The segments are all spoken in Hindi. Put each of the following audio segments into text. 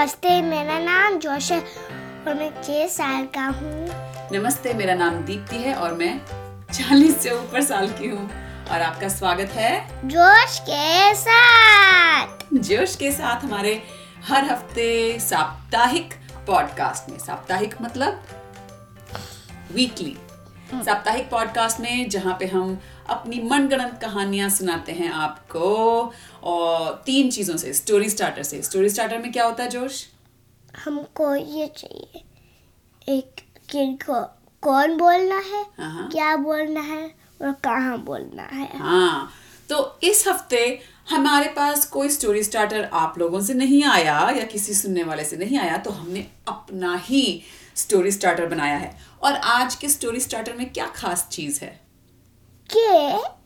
नमस्ते मेरा नाम जोश है और मैं छह साल का हूँ। नमस्ते मेरा नाम दीप्ति है और मैं चालीस से ऊपर साल की हूँ। और आपका स्वागत है जोश के साथ। जोश के साथ हमारे हर हफ़्ते साप्ताहिक पॉडकास्ट में। साप्ताहिक मतलब वीकली साप्ताहिक पॉडकास्ट में जहाँ पे हम अपनी मनगढ़ंत कहानियाँ सुनाते हैं आपको। और तीन चीज़ों से स्टोरी स्टार्टर से। स्टोरी स्टार्टर में क्या होता है जोश? हमको ये चाहिए। एक किड को कौन बोलना है हाँ, हाँ। क्या बोलना है और कहाँ बोलना है। हाँ तो इस हफ़्ते हमारे पास कोई स्टोरी स्टार्टर आप लोगों से नहीं आया या किसी सुनने वाले से नहीं आया तो हमने अपना ही स्टोरी स्टार्टर बनाया है। और आज के स्टोरी स्टार्टर में क्या खास चीज़ है? कि?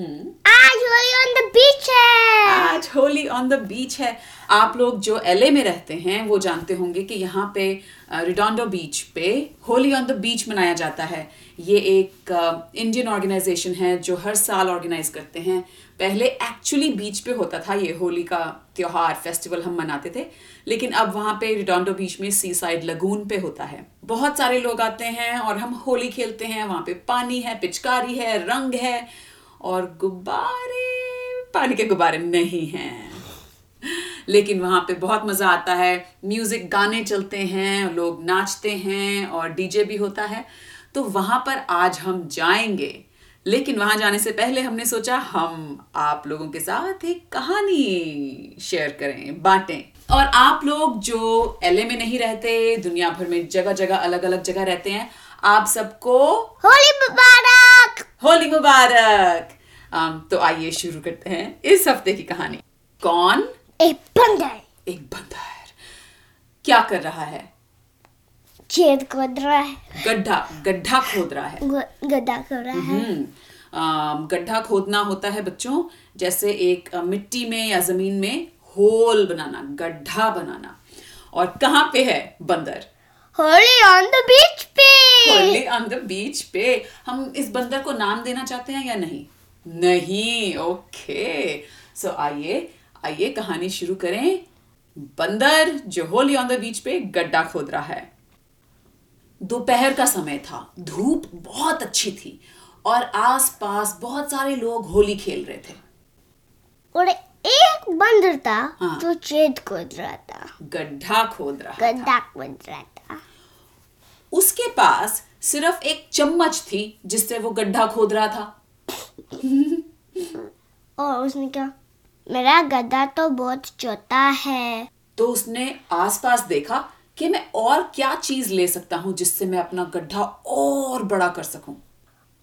हम्म, आज होली ऑन द बीच है। आज होली ऑन द बीच है। आप लोग जो एलए में रहते हैं, वो जानते होंगे कि यहाँ पे रिडोंडो बीच पे होली ऑन द बीच मनाया जाता है। ये एक इंडियन ऑर्गेनाइजेशन है जो हर साल ऑर्गेनाइज करते हैं। पहले एक्चुअली बीच पे होता था ये होली का त्यौहार फेस्टिवल हम मनाते थे। लेकिन अब वहाँ पे रिडोंडो बीच में सी साइड लगून पे होता है। बहुत सारे लोग आते हैं और हम होली खेलते हैं। वहाँ पे पानी है, पिचकारी है, रंग है और गुब्बारे, पानी के गुब्बारे नहीं हैं। लेकिन वहाँ पे बहुत मज़ा आता है। म्यूज़िक गाने चलते हैं लोग नाचते हैं और डीजे भी होता है। तो वहाँ पर आज हम जाएँगे। लेकिन वहाँ जाने से पहले हमने सोचा हम आप लोगों के साथ एक कहानी शेयर करें बांटें। और आप लोग जो एलए में नहीं रहते दुनिया भर में जगह जगह अलग अलग जगह रहते हैं आप सबको होली मुबारक! होली मुबारक! तो आइए शुरू करते हैं इस हफ़्ते की कहानी। कौन? एक बंदर। एक बंदर। क्या कर रहा है? छेद खोद रहा है। गड्ढा गड्ढा खोद रहा है। गड्ढा कर रहा है। हम्म, गड्ढा खोदना होता है बच्चों जैसे एक मिट्टी में या ज़मीन में होल बनाना गड्ढा बनाना। और कहाँ पे है बंदर? होली ऑन द बीच पे। होली ऑन द बीच पे। हम इस बंदर को नाम देना चाहते हैं या नहीं? नहीं ओके सो आइए आइए कहानी शुरू करें। बंदर जो होली ऑन द बीच पे गड्ढा खोद रहा है। दोपहर का समय था। धूप बहुत अच्छी थी और आसपास बहुत सारे लोग होली खेल रहे थे। और एक बंदर था हाँ। जो छेद खोद रहा था। गड्ढा खोद रहा था। गड्ढा खोद रहा था। उसके पास सिर्फ़ एक चम्मच थी जिससे वो गड्ढा खोद रहा था। और उसने कहा मेरा गड्ढा तो बहुत छोटा है। तो उसने आसपास देखा कि मैं और क्या चीज़ ले सकता हूँ जिससे मैं अपना गड्ढा और बड़ा कर सकूँ।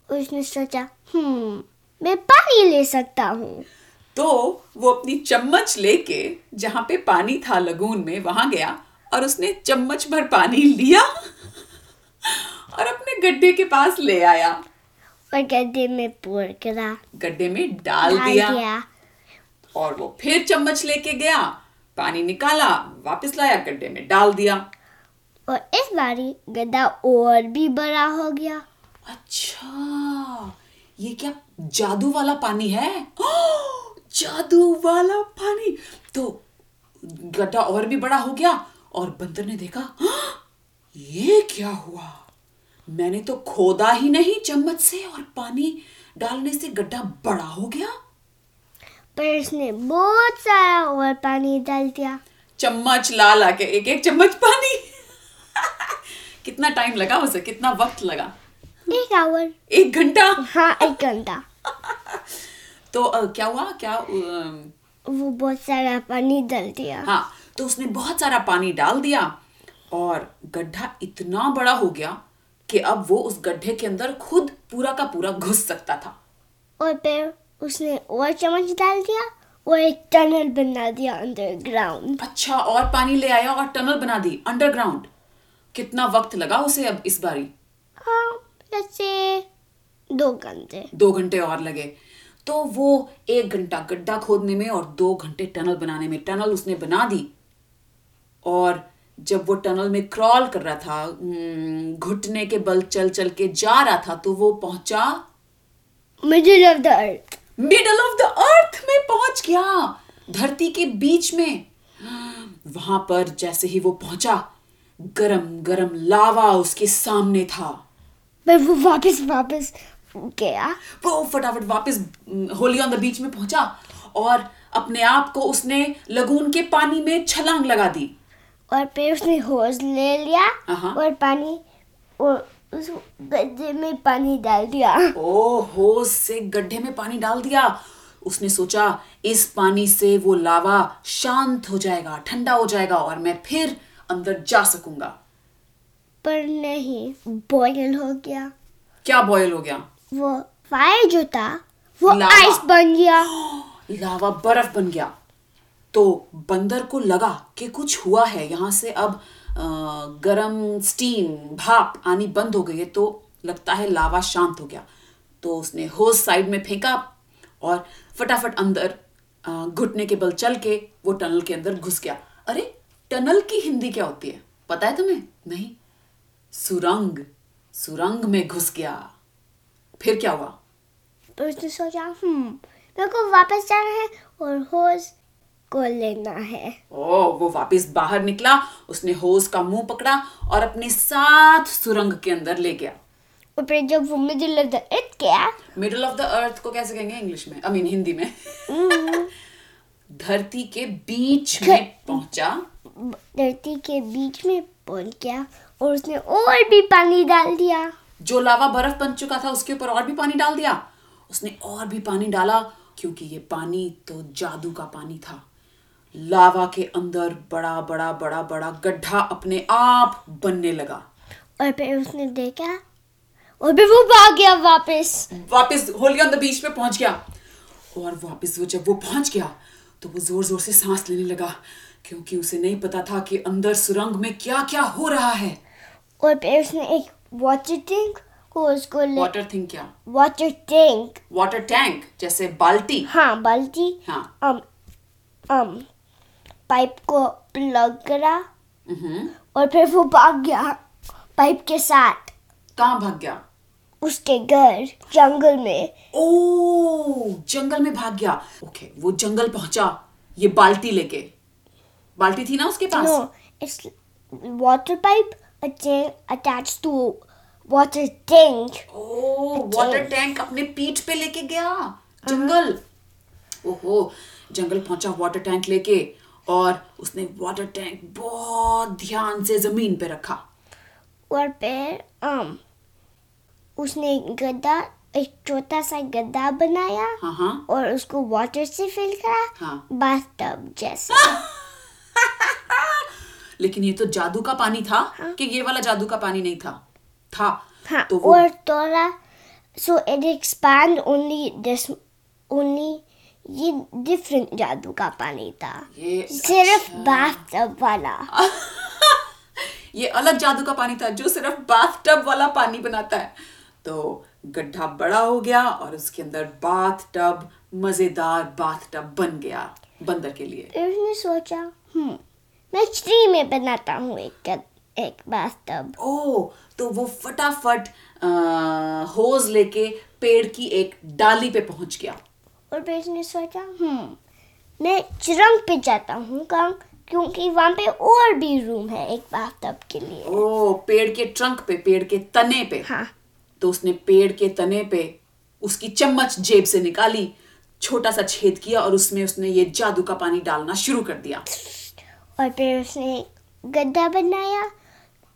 उसने सोचा हम्म मैं पानी ले सकता हूँ। तो वो अपनी चम्मच लेके जहाँ पे पानी था लगून में वहाँ गया और उसने चम्मच भर पानी लिया और अपने गड्ढे के पास ले आया। और गड्ढे में पूर गड्ढे में डाल डाल दिया दिया। और वो फिर चम्मच लेके गया पानी निकाला वापस लाया गड्ढे में डाल दिया। और इस बारी गड्ढा और भी बड़ा हो गया। अच्छा ये क्या जादू वाला पानी है? जादू वाला पानी! तो गड्ढा और भी बड़ा हो गया और बंदर ने देखा "हाँ, ये क्या हुआ? मैंने तो खोदा ही नहीं चम्मच से और पानी डालने से गड्ढा बड़ा हो गया। पर उसने बहुत सारा और पानी डाल दिया। चम्मच ला ला के एक एक चम्मच पानी। कितना टाइम लगा उसे कितना वक्त लगा? एक आवर एक घंटा? हाँ एक घंटा। तो अ, क्या हुआ? क्या अ, वो बहुत सारा पानी डाल दिया। हाँ तो उसने बहुत सारा पानी डाल दिया और गड्ढा इतना बड़ा हो गया कि अब वो उस गड्ढे के अंदर खुद पूरा का पूरा घुस सकता था। और फिर? उसने और चम्मच डाल दिया और एक टनल बना दिया अंडरग्राउंड अच्छा और पानी ले आया और टनल बना दी अंडरग्राउंड कितना वक्त लगा उसे अब इस बारी? हाँ जैसे दो घंटे। दो घंटे और लगे। तो वो एक घंटा गड्ढा खोदने में और दो घंटे टनल बनाने में टनल उसने बना दी। और जब वो टनल में क्रॉल कर रहा था हम्म, घुटने के बल चल चल के जा रहा था तो वो पहुँचा? Middle of the earth middle of the earth में पहुँच गया। धरती के बीच में। वहाँ पर जैसे ही वो पहुँचा गरम गरम लावा उसके सामने था। पर वो वापस वापस गया। वो फटाफट वापस होली ऑन द बीच में पहुँचा और अपने आप को उसने लगून के पानी में छलांग लगा दी। और फिर उसने होज ले लिया और पानी और उस गड्ढे में पानी डाल दिया। ओ होश से गड्ढे में पानी डाल दिया। उसने सोचा इस पानी से वो लावा शांत हो जाएगा ठंडा हो जाएगा और मैं फिर अंदर जा सकूँगा। पर नहीं बॉयल हो गया। क्या बॉयल हो गया? वो फायर जो था वो आइस बन गया। लावा बर्फ़ बन गया। तो बंदर को लगा कि कुछ हुआ है यहाँ से अब गरम स्टीम भाप आनी बंद हो गई है तो लगता है लावा शांत हो गया। तो उसने होज साइड में फेंका और फटाफट अंदर घुटने के बल चल के वो टनल के अंदर घुस गया। अरे टनल की हिंदी क्या होती है? पता है तुम्हें? नहीं। सुरंग। सुरंग में घुस गया। फिर क्या हुआ? तो उसने सोचा हम्म मेरे को वापस जाना है और होज को लेना है। ओ वो वापस बाहर निकला उसने होस का मुँह पकड़ा और अपने साथ सुरंग के अंदर ले गया। और फिर जब वो मिडिल ऑफ़ द अर्थ गया। मिडल ऑफ़ द अर्थ को कैसे कहेंगे इंग्लिश में? आई मीन हिंदी में। हम्म, धरती के बीच में पहुँचा। धरती के बीच में पहुँच गया और उसने और भी पानी डाल दिया। जो लावा बर्फ़ बन चुका था उसके ऊपर और भी पानी डाल दिया। उसने और भी पानी डाला क्योंकि ये पानी तो जादू का पानी था। लावा के अंदर बड़ा बड़ा बड़ा बड़ा गड्ढा अपने आप बनने लगा। और फिर उसने देखा और फिर वो भाग गया वापस। वापस होली ऑन द बीच पे पहुँच गया। और वापस वो जब वो पहुँच गया तो वो ज़ोर ज़ोर से सांस लेने लगा क्योंकि उसे नहीं पता था कि अंदर सुरंग में क्या क्या हो रहा है। और फिर उसने एक वाटर टैंक को उसको ले वाटर थिंग क्या? वाटर टैंक वाटर टैंक जैसे बाल्टी। हाँ बाल्टी। हाँ। Um um पाइप को प्लग करा हम्म। और फिर वो भाग गया पाइप के साथ। कहाँ भाग गया? उसके घर जंगल में। ओ जंगल में भाग गया। ओके वो जंगल पहुँचा ये बाल्टी लेके। बाल्टी थी ना उसके पास? Water pipe a tank attached to water tank. ओ वाटर टैंक अपने पीठ पे लेके गया जंगल। ओहो जंगल पहुँचा वाटर टैंक लेके। और उसने वाटर टैंक बहुत ध्यान से ज़मीन पे रखा। और फिर um उसने गड्ढा एक छोटा सा गड्ढा बनाया हाँ हाँ। और उसको वाटर से फिल करा हाँ। बाथटब जैसे। लेकिन ये तो जादू का पानी था हाँ। कि ये वाला जादू का पानी नहीं था। था। हाँ तो वो और थोड़ा so it expand only this only ये डिफरेंट जादू का पानी था। सिर्फ़ बाथटब वाला। ये अलग जादू का पानी था जो सिर्फ़ बाथटब वाला पानी बनाता है। तो गड्ढा बड़ा हो गया और उसके अंदर बाथटब मज़ेदार बाथटब बन गया बंदर के लिए। उसने सोचा हम्म। मैं ट्री में बनाता हूँ एक एक बाथटब ओ तो वो फटाफट होज लेके पेड़ की एक डाली पे पहुँच गया। और फिर उसने सोचा हम्म। मैं चरंग पे जाता हूँ काम क्योंकि वहाँ पे और भी रूम है एक बाथटब के लिए। ओ पेड़ के ट्रंक पे पेड़ के तने पे। हाँ। तो उसने पेड़ के तने पे उसकी चम्मच जेब से निकाली छोटा सा छेद किया और उसमें उसने ये जादू का पानी डालना शुरू कर दिया। और फिर उसने गड्ढा बनाया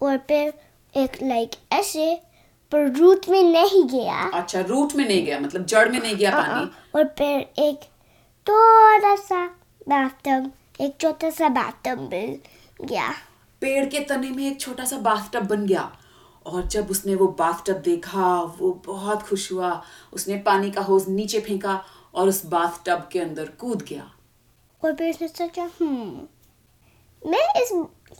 और फिर एक लाइक ऐसे पर रूट में नहीं गया। अच्छा रूट में नहीं गया मतलब जड़ में नहीं गया पानी? और फिर एक थोड़ा सा बाथटब एक छोटा सा बाथटब मिल गया। पेड़ के तने में एक छोटा सा बाथटब बन गया। और जब उसने वो बाथटब देखा वो बहुत खुश हुआ। उसने पानी का होज नीचे फेंका और उस बाथटब के अंदर कूद गया। और फिर उसने सोचा हम्म मैं इस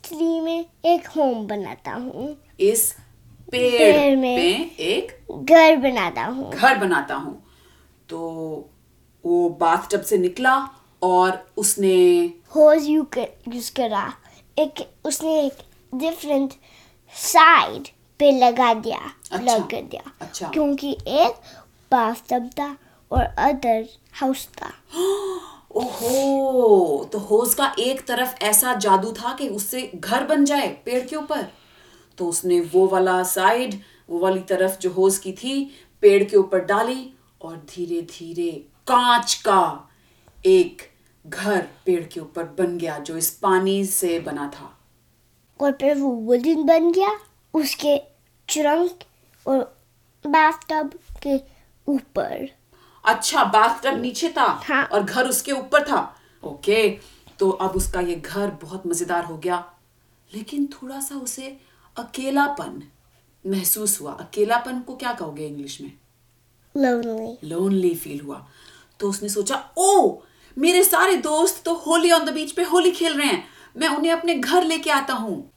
ट्री में एक होम बनाता हूँ। इस पेड़ में। में एक घर बनाता हूँ। घर बनाता हूँ। तो वो बाथटब से निकला और उसने होज यू यूज़ करा। एक उसने एक डिफरेंट साइड पे लगा दिया अच्छा, लग कर दिया। अच्छा। क्योंकि एक बाथटब था और अदर हाउस था। ओहो तो होज का एक तरफ़ ऐसा जादू था कि उससे घर बन जाए पेड़ के ऊपर? तो उसने वो वाला साइड वो वाली तरफ़ जो होज की थी पेड़ के ऊपर डाली और धीरे धीरे कांच का एक घर पेड़ के ऊपर बन गया जो इस पानी से बना था। और फिर वो वुडन बन गया उसके ट्रंक और बाथटब के ऊपर। अच्छा बाथटब नीचे था हाँ। और घर उसके ऊपर था। ओके तो अब उसका ये घर बहुत मज़ेदार हो गया। लेकिन थोड़ा सा उसे अकेलापन महसूस हुआ। अकेलापन को क्या कहोगे इंग्लिश में? Lonely. लोनली फील हुआ। तो उसने सोचा ओ मेरे सारे दोस्त तो होली ऑन द बीच पे होली खेल रहे हैं। मैं उन्हें अपने घर लेके आता हूँ।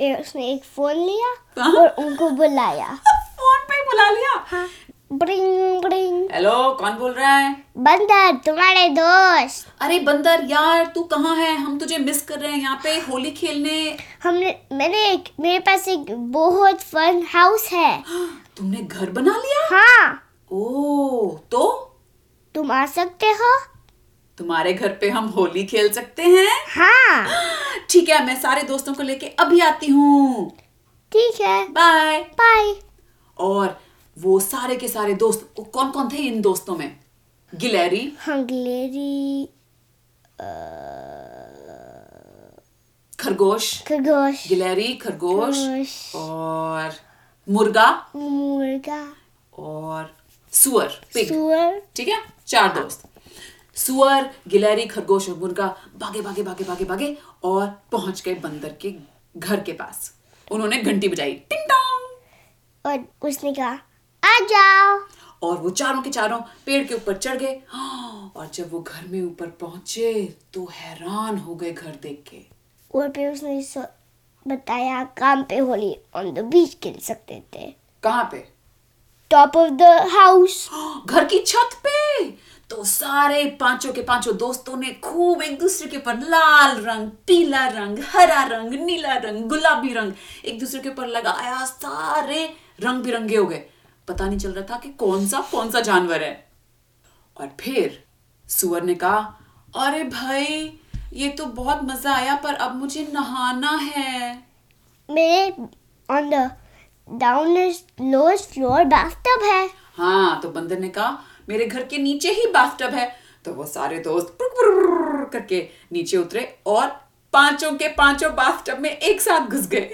उसने एक फ़ोन लिया हाँ। और उनको बुलाया। फ़ोन पे बुला लिया? ब्रिंग ब्रिंग हेलो कौन बोल रहा है? बंदर तुम्हारे दोस्त। अरे बंदर यार तू कहाँ है? हम तुझे मिस कर रहे हैं यहाँ पे होली खेलने। हमने मैंने एक मेरे पास एक बहुत फन हाउस है। तुमने घर बना लिया? हाँ। ओ तो? तुम आ सकते हो। तुम्हारे घर पे हम होली खेल सकते हैं? हाँ। ठीक है मैं सारे दोस्तों को लेके अभी आती हूँ। ठीक है। बाय बाय और वो सारे के सारे दोस्त कौन कौन थे इन दोस्तों में? गिलैरी हंगलेरी खरगोश। खरगोश। गिलैरी खरगोश। खरगोश। और मुर्गा? मुर्गा। और सुअर पिग। सुअर। ठीक है? चार दोस्त। सुअर गिलहरी खरगोश और मुर्गा भागे भागे भागे भागे भागे और पहुँच गए बंदर के घर के पास। उन्होंने घंटी बजाई। टिंग टोंग और उसने कहा आ जाओ। और वो चारों के चारों पेड़ के ऊपर चढ़ गए। और जब वो घर में ऊपर पहुँचे तो हैरान हो गए घर देख के। और फिर उसने बताया काम पे होली ऑन द बीच खेल सकते थे। कहाँ पे? टॉप ऑफ़ द हाउस घर की छत पे। तो सारे पाँचों के पाँचों दोस्तों ने खूब एक दूसरे के ऊपर लाल रंग पीला रंग हरा रंग नीला रंग गुलाबी रंग एक दूसरे के ऊपर लगाया। सारे रंग बिरंगे हो गए। पता नहीं चल रहा था कि कौन सा कौन सा जानवर है। और फिर सुअर ने कहा अरे भाई ये तो बहुत मज़ा आया पर अब मुझे नहाना है। मेरे on the down lowest floor bathtub है। हाँ तो बंदर ने कहा मेरे घर के नीचे ही बाथटब है। तो वो सारे दोस्त करके नीचे उतरे और पाँचों के पाँचों बाथटब में एक साथ घुस गए।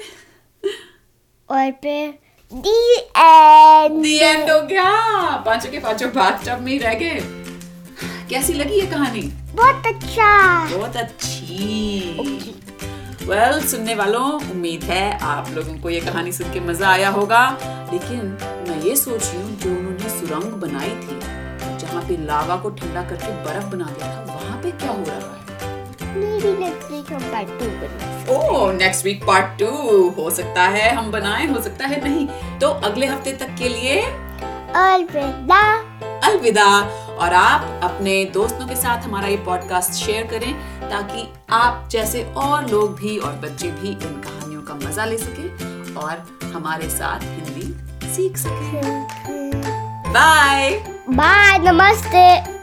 और फिर दी एंड दी एंड हो गया। पाँचों के पाँचों बाथटब में ही रह गए। कैसी लगी ये कहानी? बहुत अच्छा। बहुत अच्छी। वेल well, सुनने वालों उम्मीद है आप लोगों को ये कहानी सुन के मज़ा आया होगा। लेकिन मैं ये सोच रही हूँ जो उन्होंने सुरंग बनाई थी जहाँ पे लावा को ठंडा करके बर्फ़ बना दिया था वहाँ पे क्या हो रहा है? Maybe week हम part two बनाएँगे। Oh next week part two हो सकता है हम बनाएँ हो सकता है नहीं। तो अगले हफ़्ते तक के लिए अलविदा। अलविदा। और आप अपने दोस्तों के साथ हमारा ये पॉडकास्ट शेयर करें ताकि आप जैसे और लोग भी और बच्चे भी इन कहानियों का मज़ा ले सकें और हमारे साथ हिंदी सीख सकें। बाय बाय नमस्ते।